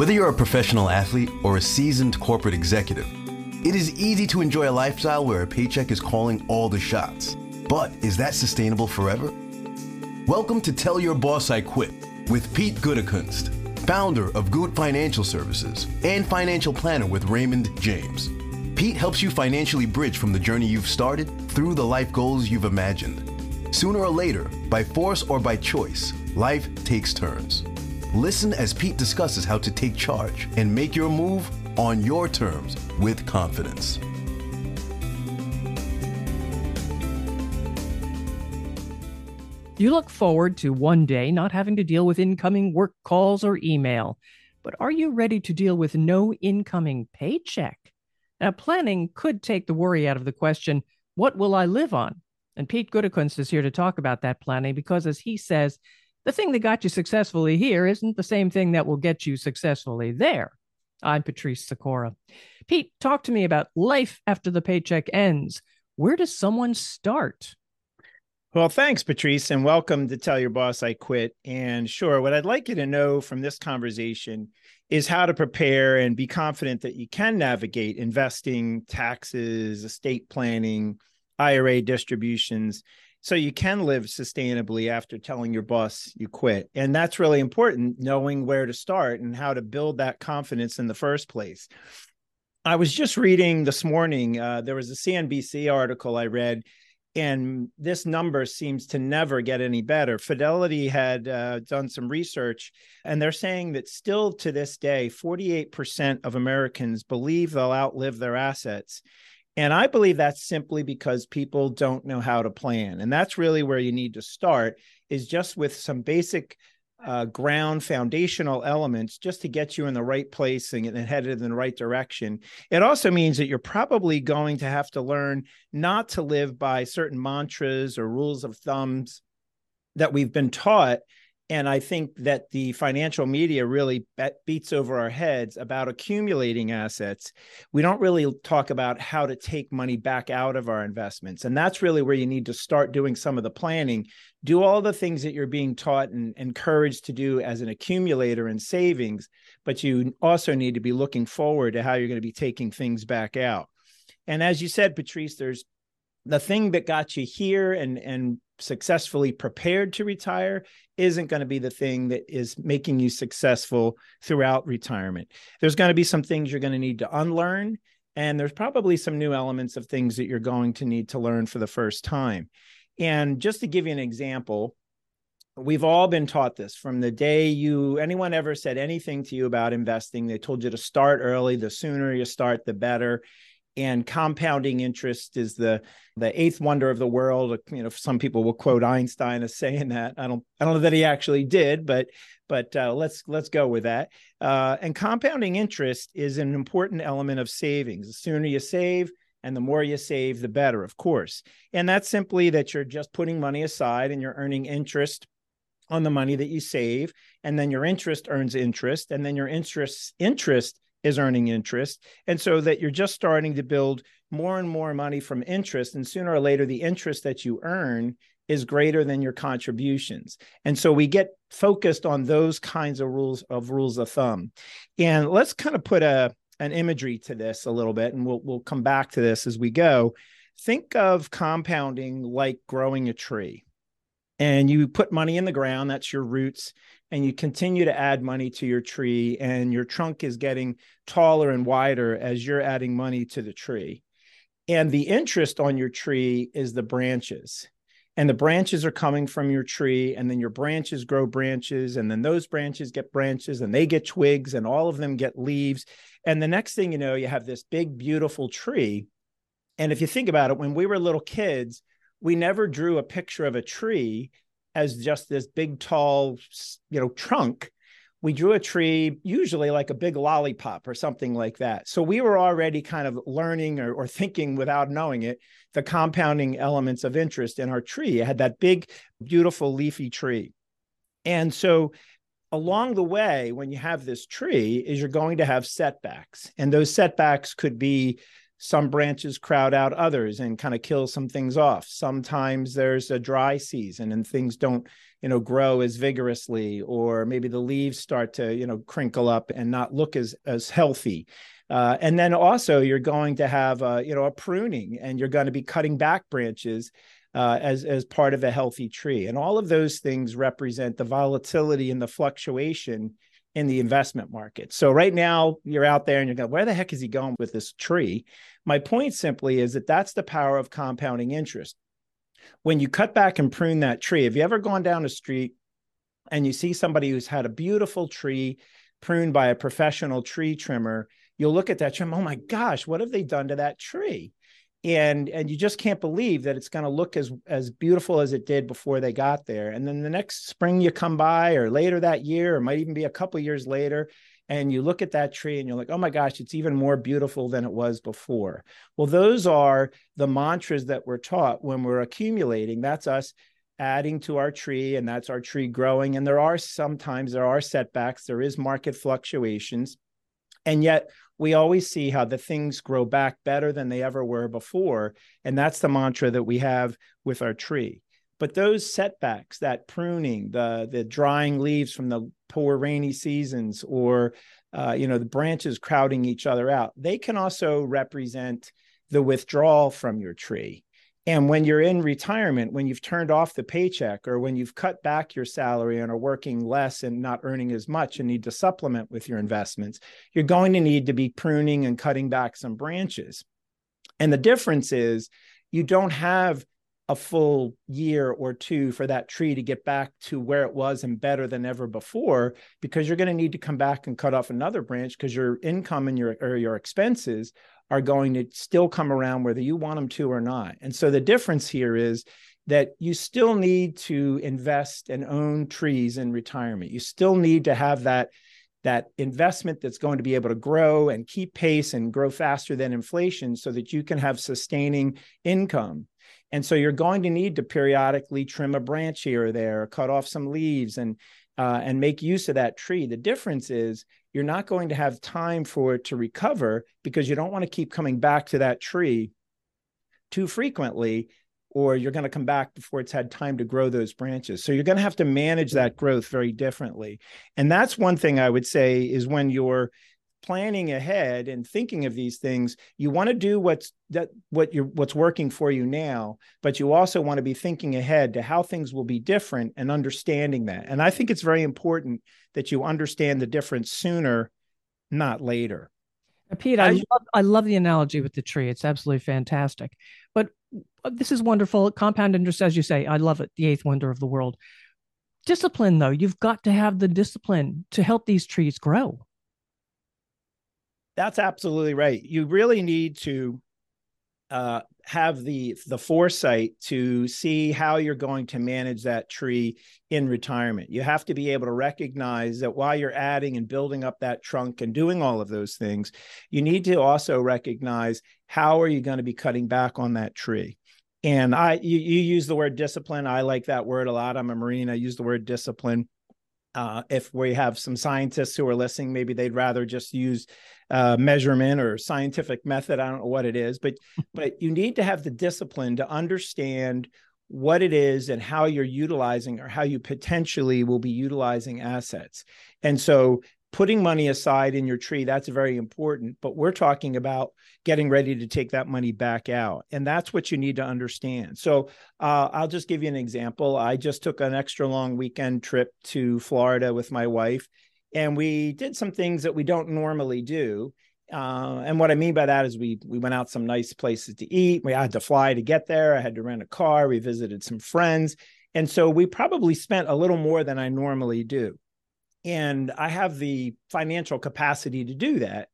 Whether you're a professional athlete or a seasoned corporate executive, it is easy to enjoy a lifestyle where a paycheck is calling all the shots. But is that sustainable forever? Welcome to Tell Your Boss I Quit with Pete Gutekunst, founder of Gute Financial Services and financial planner with Raymond James. Pete helps you financially bridge from the journey you've started through the life goals you've imagined. Sooner or later, by force or by choice, life takes turns. Listen as Pete discusses how to take charge and make your move on your terms with confidence. You look forward to one day not having to deal with incoming work calls or email, but are you ready to deal with no incoming paycheck? Now, planning could take the worry out of the question, what will I live on? And Pete Gutekunst is here to talk about that planning because, as he says, the thing that got you successfully here isn't the same thing that will get you successfully there. I'm Patrice Sikora. Pete, talk to me about life after the paycheck ends. Where does someone start? Well, thanks, Patrice, and welcome to Tell Your Boss I Quit. And sure, what I'd like you to know from this conversation is how to prepare and be confident that you can navigate investing, taxes, estate planning, IRA distributions, so you can live sustainably after telling your boss you quit. And that's really important, knowing where to start and how to build that confidence in the first place. I was just reading this morning, uh, there was a CNBC article I read, and this number seems to never get any better. Fidelity had uh, done some research, and they're saying that still to this day, 48% of Americans believe they'll outlive their assets. And I believe that's simply because people don't know how to plan. And that's really where you need to start is just with some basic uh, ground foundational elements just to get you in the right place and, and headed in the right direction. It also means that you're probably going to have to learn not to live by certain mantras or rules of thumbs that we've been taught and I think that the financial media really beats over our heads about accumulating assets. We don't really talk about how to take money back out of our investments. And that's really where you need to start doing some of the planning. Do all the things that you're being taught and encouraged to do as an accumulator in savings, but you also need to be looking forward to how you're going to be taking things back out. And as you said, Patrice, there's the thing that got you here and and successfully prepared to retire isn't going to be the thing that is making you successful throughout retirement. There's going to be some things you're going to need to unlearn, and there's probably some new elements of things that you're going to need to learn for the first time. And just to give you an example, we've all been taught this from the day you anyone ever said anything to you about investing they told you to start early the sooner you start the better and compounding interest is the the eighth wonder of the world. You know some people will quote einstein as saying that. I don't i don't know that he actually did but but uh, let's let's go with that. Uh, and compounding interest is an important element of savings. The sooner you save and the more you save the better of course. And that's simply that you're just putting money aside and you're earning interest on the money that you save. And then your interest earns interest. And then your interest interest is earning interest. And so that you're just starting to build more and more money from interest. And sooner or later, the interest that you earn is greater than your contributions. And so we get focused on those kinds of rules of rules of thumb. And let's kind of put a an imagery to this a little bit, and we'll we'll come back to this as we go. Think of compounding like growing a tree. And you put money in the ground, that's your roots and you continue to add money to your tree and your trunk is getting taller and wider as you're adding money to the tree. And the interest on your tree is the branches and the branches are coming from your tree and then your branches grow branches and then those branches get branches and they get twigs and all of them get leaves. And the next thing you know you have this big beautiful tree. And if you think about it when we were little kids we never drew a picture of a tree as just this big, tall, you know, trunk. We drew a tree, usually like a big lollipop or something like that. So we were already kind of learning or, or thinking without knowing it, the compounding elements of interest in our tree. It had that big, beautiful leafy tree. And so along the way, when you have this tree, is you're going to have setbacks. And those setbacks could be some branches crowd out others and kind of kill some things off. Sometimes there's a dry season and things don't, you know, grow as vigorously, or maybe the leaves start to, you know, crinkle up and not look as as healthy. Uh, and then also you're going to have a, you know a pruning and you're going to be cutting back branches uh, as as part of a healthy tree. And all of those things represent the volatility and the fluctuation in the investment market. So right now you're out there and you're going, where the heck is he going with this tree? My point simply is that that's the power of compounding interest. When you cut back and prune that tree, have you ever gone down a street and you see somebody who's had a beautiful tree pruned by a professional tree trimmer? You'll look at that tree, oh my gosh, what have they done to that tree? And and you just can't believe that it's going to look as as beautiful as it did before they got there. And then the next spring you come by or later that year or might even be a couple years later and you look at that tree and you're like oh my gosh it's even more beautiful than it was before. Well those are the mantras that we're taught when we're accumulating. That's us adding to our tree and that's our tree growing. And there are sometimes there are setbacks. There is market fluctuations and yet we always see how the things grow back better than they ever were before. And that's the mantra that we have with our tree. But those setbacks, that pruning, the the drying leaves from the poor rainy seasons, or uh, you know the branches crowding each other out, they can also represent the withdrawal from your tree. And when you're in retirement, when you've turned off the paycheck or when you've cut back your salary and are working less and not earning as much and need to supplement with your investments, you're going to need to be pruning and cutting back some branches. And the difference is you don't have a full year or two for that tree to get back to where it was and better than ever before because you're going to need to come back and cut off another branch because your income and your or your expenses are going to still come around whether you want them to or not. And so the difference here is that you still need to invest and own trees in retirement. You still need to have that that investment that's going to be able to grow and keep pace and grow faster than inflation so that you can have sustaining income. And so you're going to need to periodically trim a branch here or there, cut off some leaves and uh, and make use of that tree. The difference is you're not going to have time for it to recover because you don't want to keep coming back to that tree too frequently or you're going to come back before it's had time to grow those branches. So you're going to have to manage that growth very differently. And that's one thing I would say is when you're planning ahead and thinking of these things you want to do what's that what you're what's working for you now but you also want to be thinking ahead to how things will be different and understanding that and i think it's very important that you understand the difference sooner not later Pete, I, love, I love the analogy with the tree. It's absolutely fantastic. But this is wonderful. Compound interest, as you say, I love it. The eighth wonder of the world. Discipline, though, you've got to have the discipline to help these trees grow. That's absolutely right. You really need to uh, have the the foresight to see how you're going to manage that tree in retirement. You have to be able to recognize that while you're adding and building up that trunk and doing all of those things, you need to also recognize how are you going to be cutting back on that tree. And I you, you use the word discipline. I like that word a lot. I'm a Marine. I use the word discipline. Uh, if we have some scientists who are listening, maybe they'd rather just use uh, measurement or scientific method. I don't know what it is, but but you need to have the discipline to understand what it is and how you're utilizing or how you potentially will be utilizing assets. And so putting money aside in your tree that's very important but we're talking about getting ready to take that money back out and that's what you need to understand so uh, i'll just give you an example i just took an extra long weekend trip to florida with my wife and we did some things that we don't normally do uh, and what I mean by that is we we went out some nice places to eat. We had to fly to get there. I had to rent a car. We visited some friends, and so we probably spent a little more than I normally do and I have the financial capacity to do that.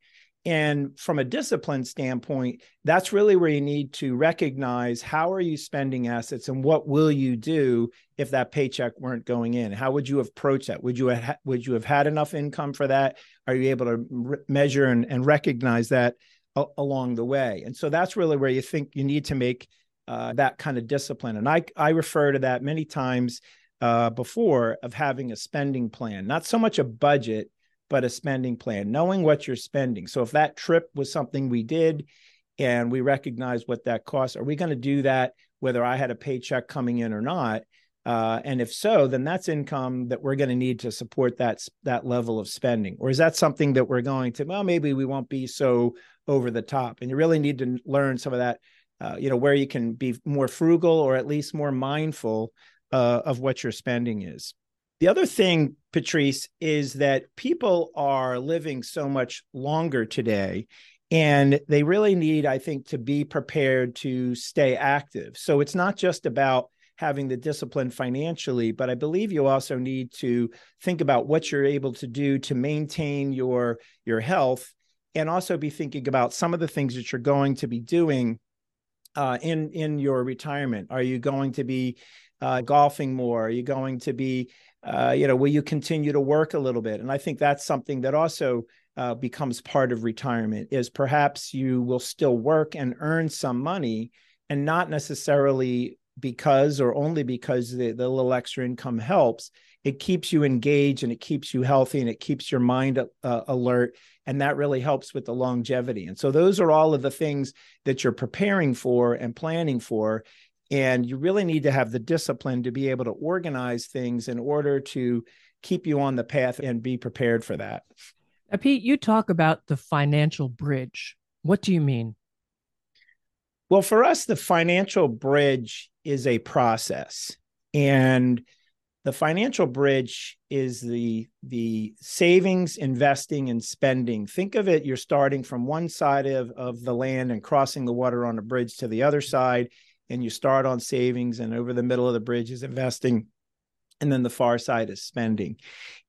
And from a discipline standpoint, that's really where you need to recognize how are you spending assets and what will you do if that paycheck weren't going in? How would you approach that? Would you have, would you have had enough income for that? Are you able to re- measure and, and recognize that a- along the way? And so that's really where you think you need to make uh, that kind of discipline. And I I refer to that many times uh, before of having a spending plan, not so much a budget, but a spending plan, knowing what you're spending. So if that trip was something we did and we recognize what that costs. Are we going to do that whether I had a paycheck coming in or not? Uh, and if so, then that's income that we're going to need to support that that level of spending. Or is that something that we're going to? Well, maybe we won't be so over the top. And you really need to learn some of that. Uh, you know, where you can be more frugal or at least more mindful uh, of what your spending is. The other thing, Patrice, is that people are living so much longer today. And they really need, I think, to be prepared to stay active. So it's not just about having the discipline financially, but I believe you also need to think about what you're able to do to maintain your your health and also be thinking about some of the things that you're going to be doing uh, in in your retirement. Are you going to be uh, golfing more? Are you going to be, uh, you know, will you continue to work a little bit? And I think that's something that also uh, becomes part of retirement. Is perhaps you will still work and earn some money, and not necessarily because or only because the, the little extra income helps it keeps you engaged and it keeps you healthy and it keeps your mind uh, alert and that really helps with the longevity and so those are all of the things that you're preparing for and planning for and you really need to have the discipline to be able to organize things in order to keep you on the path and be prepared for that. Now, pete you talk about the financial bridge. What do you mean? Well for us the financial bridge is a process. And the financial bridge is the the savings investing and spending. Think of it you're starting from one side of, of the land and crossing the water on a bridge to the other side and you start on savings and over the middle of the bridge is investing and then the far side is spending.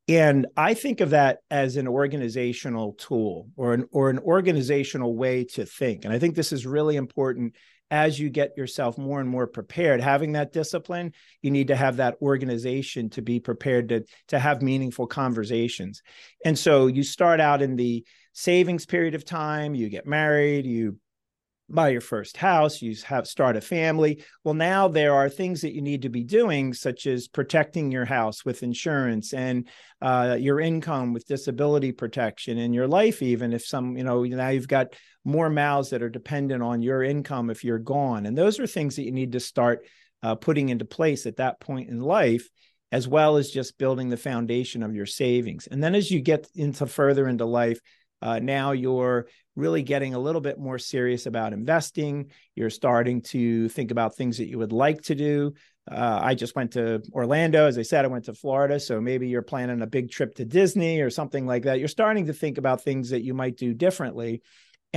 And i think of that as an organizational tool or an or an organizational way to think. And i think this is really important as you get yourself more and more prepared. Having that discipline you need to have that organization to be prepared to to have meaningful conversations. And so you start out in the savings period of time you get married you buy your first house, you have start a family. Well, now there are things that you need to be doing, such as protecting your house with insurance and uh, your income with disability protection and your life, even if some, you know, now you've got more mouths that are dependent on your income if you're gone. And those are things that you need to start uh, putting into place at that point in life as well as just building the foundation of your savings. And then as you get into further into life, uh, now you're really getting a little bit more serious about investing. You're starting to think about things that you would like to do. Uh, I just went to Orlando. As I said, I went to Florida. So maybe you're planning a big trip to Disney or something like that. You're starting to think about things that you might do differently.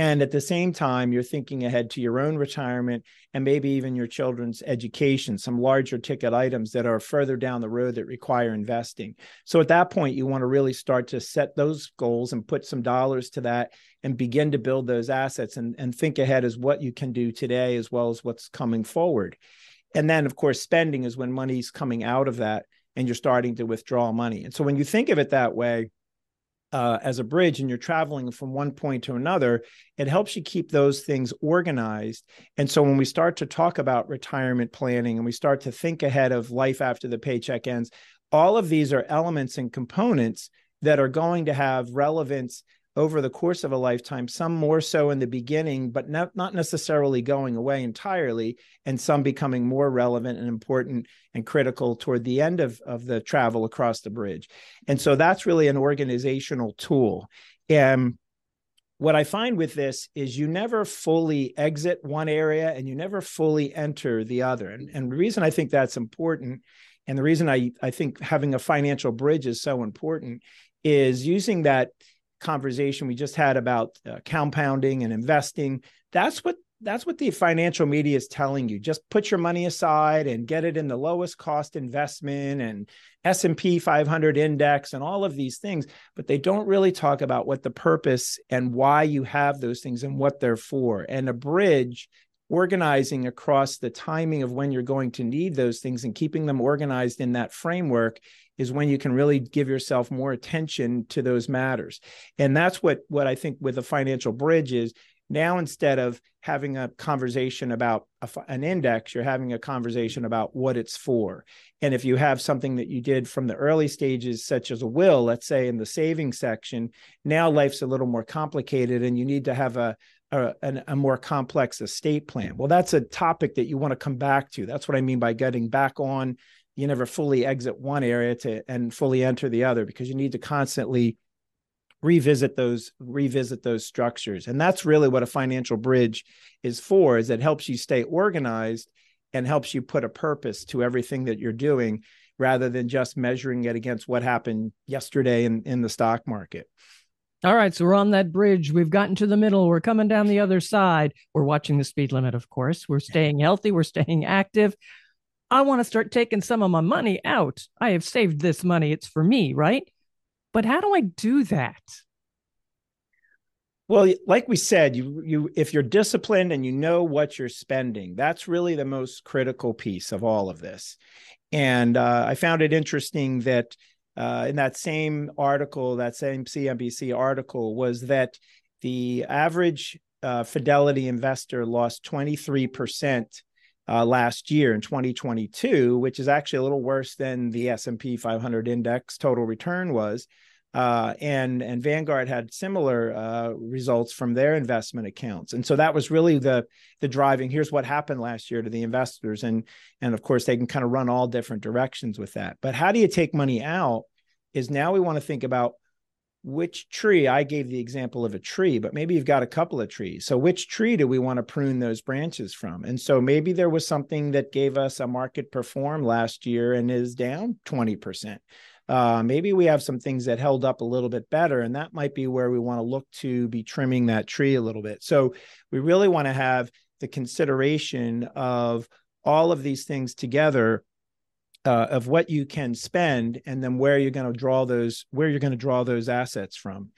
And at the same time, you're thinking ahead to your own retirement and maybe even your children's education, some larger ticket items that are further down the road that require investing. So at that point, you want to really start to set those goals and put some dollars to that and begin to build those assets and, and think ahead as what you can do today as well as what's coming forward. And then, of course, spending is when money's coming out of that and you're starting to withdraw money. And so when you think of it that way, uh, as a bridge and you're traveling from one point to another, it helps you keep those things organized. And so when we start to talk about retirement planning and we start to think ahead of life after the paycheck ends, all of these are elements and components that are going to have relevance over the course of a lifetime, some more so in the beginning, but not, not necessarily going away entirely, and some becoming more relevant and important and critical toward the end of, of the travel across the bridge. And so that's really an organizational tool. And what I find with this is you never fully exit one area and you never fully enter the other. And, and the reason I think that's important, and the reason I, I think having a financial bridge is so important, is using that conversation we just had about uh, compounding and investing that's what that's what the financial media is telling you. Just put your money aside and get it in the lowest cost investment and S&P 500 index and all of these things but they don't really talk about what the purpose and why you have those things and what they're for. And a bridge organizing across the timing of when you're going to need those things and keeping them organized in that framework is when you can really give yourself more attention to those matters. And that's what what I think with the financial bridge is now instead of having a conversation about a, an index you're having a conversation about what it's for and if you have something that you did from the early stages such as a will let's say in the saving section now life's a little more complicated and you need to have a a, a, more complex estate plan. Well, that's a topic that you want to come back to. That's what I mean by getting back on. You never fully exit one area to and fully enter the other because you need to constantly revisit those revisit those structures. And that's really what a financial bridge is for is it helps you stay organized and helps you put a purpose to everything that you're doing rather than just measuring it against what happened yesterday in, in the stock market. All right, so we're on that bridge. We've gotten to the middle. We're coming down the other side. We're watching the speed limit, of course. We're staying healthy. We're staying active. I want to start taking some of my money out. I have saved this money. It's for me, right? But how do I do that? Well, like we said, you you if you're disciplined and you know what you're spending, that's really the most critical piece of all of this. And uh, I found it interesting that uh, in that same article, that same CNBC article, was that the average uh, Fidelity investor lost 23% uh, last year in 2022, which is actually a little worse than the S&P 500 index total return was. Uh, and and Vanguard had similar uh, results from their investment accounts, and so that was really the the driving. Here's what happened last year to the investors, and and of course they can kind of run all different directions with that. But how do you take money out? Is now we want to think about which tree. I gave the example of a tree, but maybe you've got a couple of trees. So which tree do we want to prune those branches from? And so maybe there was something that gave us a market perform last year and is down twenty percent uh, maybe we have some things that held up a little bit better, and that might be where we want to look to be trimming that tree a little bit. So we really want to have the consideration of all of these things together uh, of what you can spend and then where you're going to draw those where you're going to draw those assets from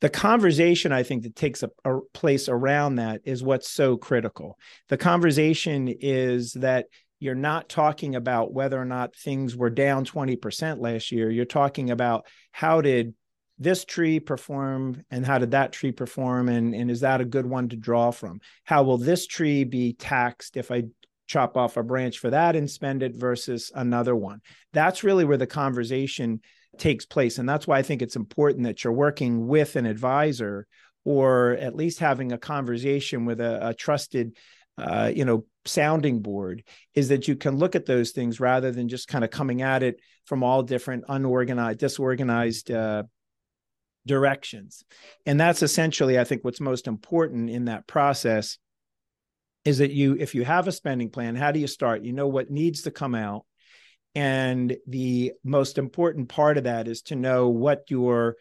the conversation i think that takes a, a, place around that is what's so critical the conversation is that you're not talking about whether or not things were down 20% last year. You're talking about how did this tree perform and how did that tree perform and, and is that a good one to draw from? How will this tree be taxed if I chop off a branch for that and spend it versus another one? That's really where the conversation takes place. And that's why I think it's important that you're working with an advisor or at least having a conversation with a, a trusted uh, you know sounding board is that you can look at those things rather than just kind of coming at it from all different unorganized disorganized uh, directions. And that's essentially i think what's most important in that process is that you if you have a spending plan how do you start? You know what needs to come out. And the most important part of that is to know what your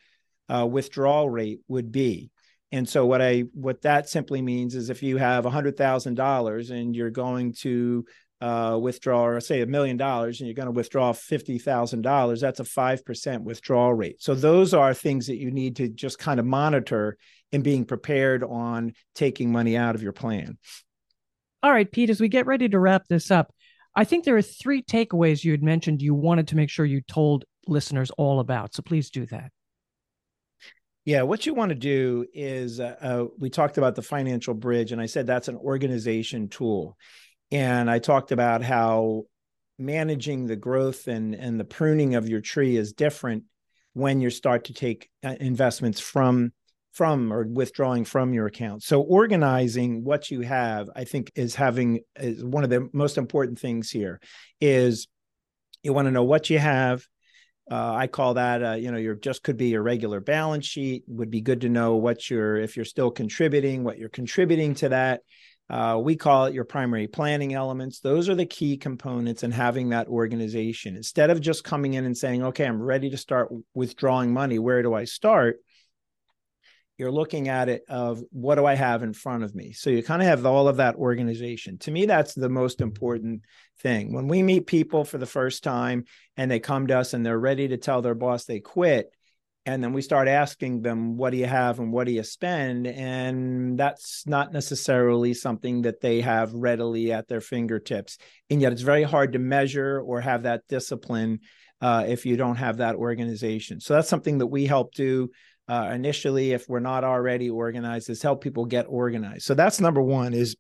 uh, withdrawal rate would be and so what I what that simply means is if you have $100,000 and you're going to uh, withdraw, or say a million dollars, and you're going to withdraw fifty thousand dollars, that's a five percent withdrawal rate. So those are things that you need to just kind of monitor in being prepared on taking money out of your plan. All right, Pete. As we get ready to wrap this up, I think there are three takeaways you had mentioned you wanted to make sure you told listeners all about. So please do that. Yeah, what you want to do is uh, uh, we talked about the financial bridge, and I said that's an organization tool. And I talked about how managing the growth and, and the pruning of your tree is different when you start to take uh, investments from from or withdrawing from your account. So organizing what you have, I think, is having is one of the most important things here. Is you want to know what you have, uh, I call that, uh, you know, your just could be your regular balance sheet. Would be good to know what you're, if you're still contributing, what you're contributing to that. Uh, we call it your primary planning elements. Those are the key components in having that organization. Instead of just coming in and saying, okay, I'm ready to start withdrawing money, where do I start? You're looking at it of what do I have in front of me. So you kind of have all of that organization. To me, that's the most important thing. When we meet people for the first time and they come to us and they're ready to tell their boss they quit, and then we start asking them, what do you have and what do you spend? And that's not necessarily something that they have readily at their fingertips. And yet it's very hard to measure or have that discipline uh, if you don't have that organization. So that's something that we help do uh, initially if we're not already organized is help people get organized so that's number one is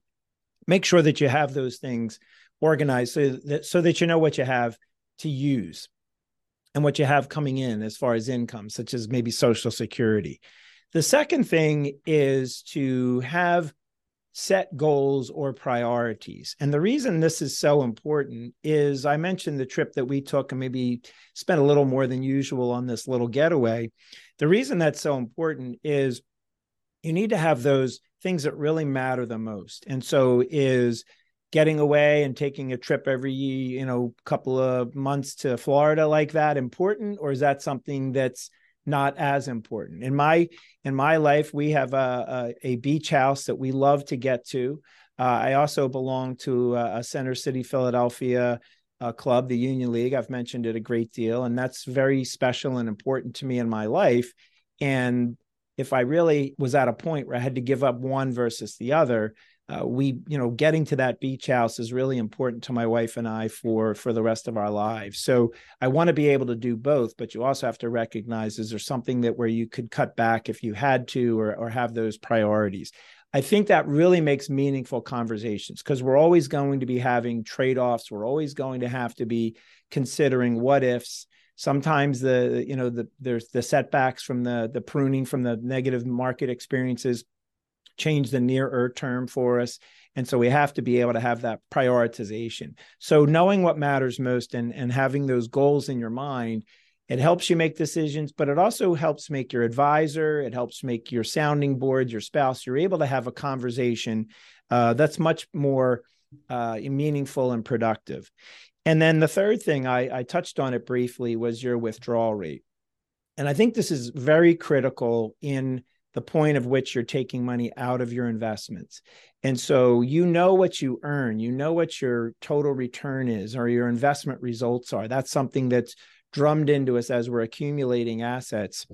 make sure that you have those things organized so that so that you know what you have to use and what you have coming in as far as income such as maybe social security The second thing is to have set goals or priorities. And the reason this is so important is I mentioned the trip that we took and maybe spent a little more than usual on this little getaway. The reason that's so important is you need to have those things that really matter the most. And so is getting away and taking a trip every you know couple of months to Florida like that important or is that something that's not as important in my in my life we have a, a, a beach house that we love to get to uh, i also belong to a, a center city philadelphia uh, club the union league i've mentioned it a great deal and that's very special and important to me in my life. And if i really was at a point where i had to give up one versus the other uh, we you know getting to that beach house is really important to my wife and i for for the rest of our lives. So i want to be able to do both but you also have to recognize is there something that where you could cut back if you had to or, or have those priorities i think that really makes meaningful conversations because we're always going to be having trade-offs we're always going to have to be considering what ifs sometimes the you know the there's the setbacks from the the pruning from the negative market experiences change the nearer term for us. And so we have to be able to have that prioritization. So knowing what matters most and, and having those goals in your mind, it helps you make decisions, but it also helps make your advisor, it helps make your sounding board, your spouse, you're able to have a conversation uh, that's much more uh, meaningful and productive. And then the third thing I, I touched on it briefly was your withdrawal rate. And I think this is very critical in the point of which you're taking money out of your investments. And so you know what you earn, you know what your total return is or your investment results are. That's something that's drummed into us as we're accumulating assets.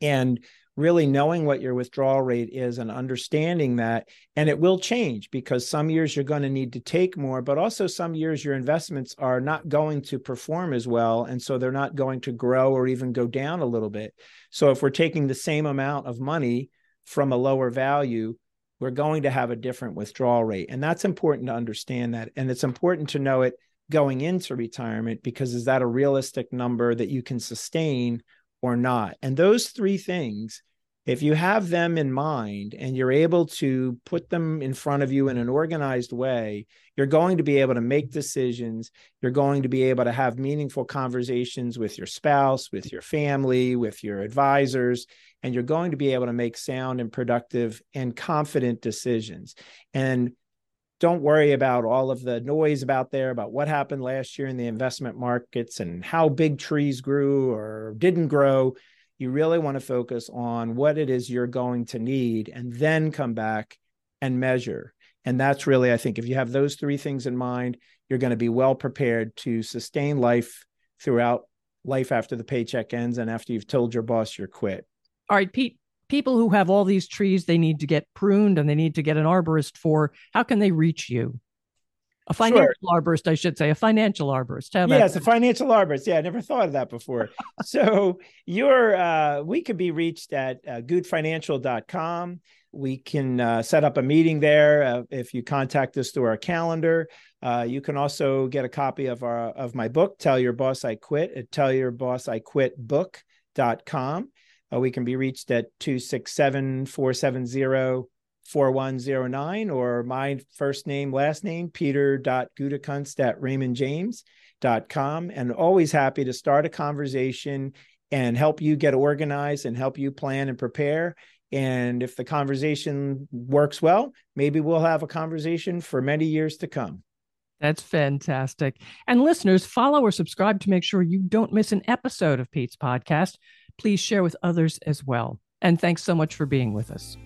And really knowing what your withdrawal rate is and understanding that and it will change because some years you're going to need to take more but also some years your investments are not going to perform as well and so they're not going to grow or even go down a little bit so if we're taking the same amount of money from a lower value we're going to have a different withdrawal rate and that's important to understand that and it's important to know it going into retirement because is that a realistic number that you can sustain or not. And those three things, if you have them in mind and you're able to put them in front of you in an organized way, you're going to be able to make decisions. You're going to be able to have meaningful conversations with your spouse, with your family, with your advisors, and you're going to be able to make sound and productive and confident decisions. And don't worry about all of the noise about there about what happened last year in the investment markets and how big trees grew or didn't grow. You really want to focus on what it is you're going to need and then come back and measure. And that's really, I think, if you have those three things in mind, you're going to be well prepared to sustain life throughout life after the paycheck ends and after you've told your boss you're quit. All right, Pete, people who have all these trees they need to get pruned and they need to get an arborist for, how can they reach you? A financial sure. arborist, I should say, a financial arborist. How yes, a financial arborist. Yeah, I never thought of that before. so you're, uh, we could be reached at uh, gutefinancial.com. We can uh, set up a meeting there uh, if you contact us through our calendar. Uh, you can also get a copy of our of my book, Tell Your Boss I Quit, at tellyourbossiquitbook.com. Uh, we can be reached at 267 470 4109 or my first name, last name, peter.gutekunst at raymondjames.com. And always happy to start a conversation and help you get organized and help you plan and prepare. And if the conversation works well, maybe we'll have a conversation for many years to come. That's fantastic. And listeners, follow or subscribe to make sure you don't miss an episode of Pete's podcast please share with others as well. And thanks so much for being with us.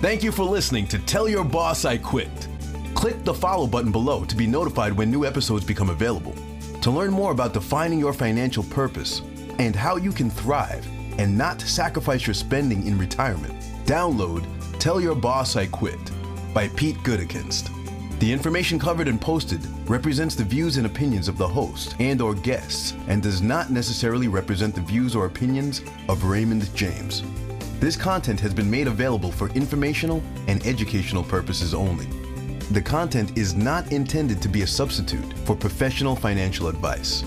Thank you for listening to Tell Your Boss I Quit. Click the follow button below to be notified when new episodes become available. To learn more about defining your financial purpose and how you can thrive and not sacrifice your spending in retirement, download Tell Your Boss I Quit by Pete Gutekunst. The information covered and posted represents the views and opinions of the host and or guests and does not necessarily represent the views or opinions of Raymond James. This content has been made available for informational and educational purposes only. The content is not intended to be a substitute for professional financial advice.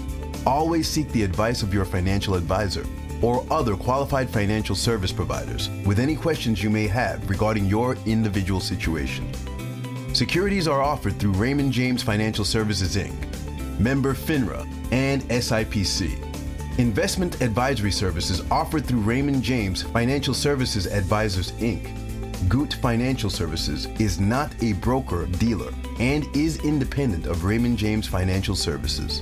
Always seek the advice of your financial advisor or other qualified financial service providers with any questions you may have regarding your individual situation. Securities are offered through Raymond James Financial Services Inc., member FINRA, and SIPC. Investment advisory services offered through Raymond James Financial Services Advisors Inc. Gute Financial Services is not a broker dealer and is independent of Raymond James Financial Services.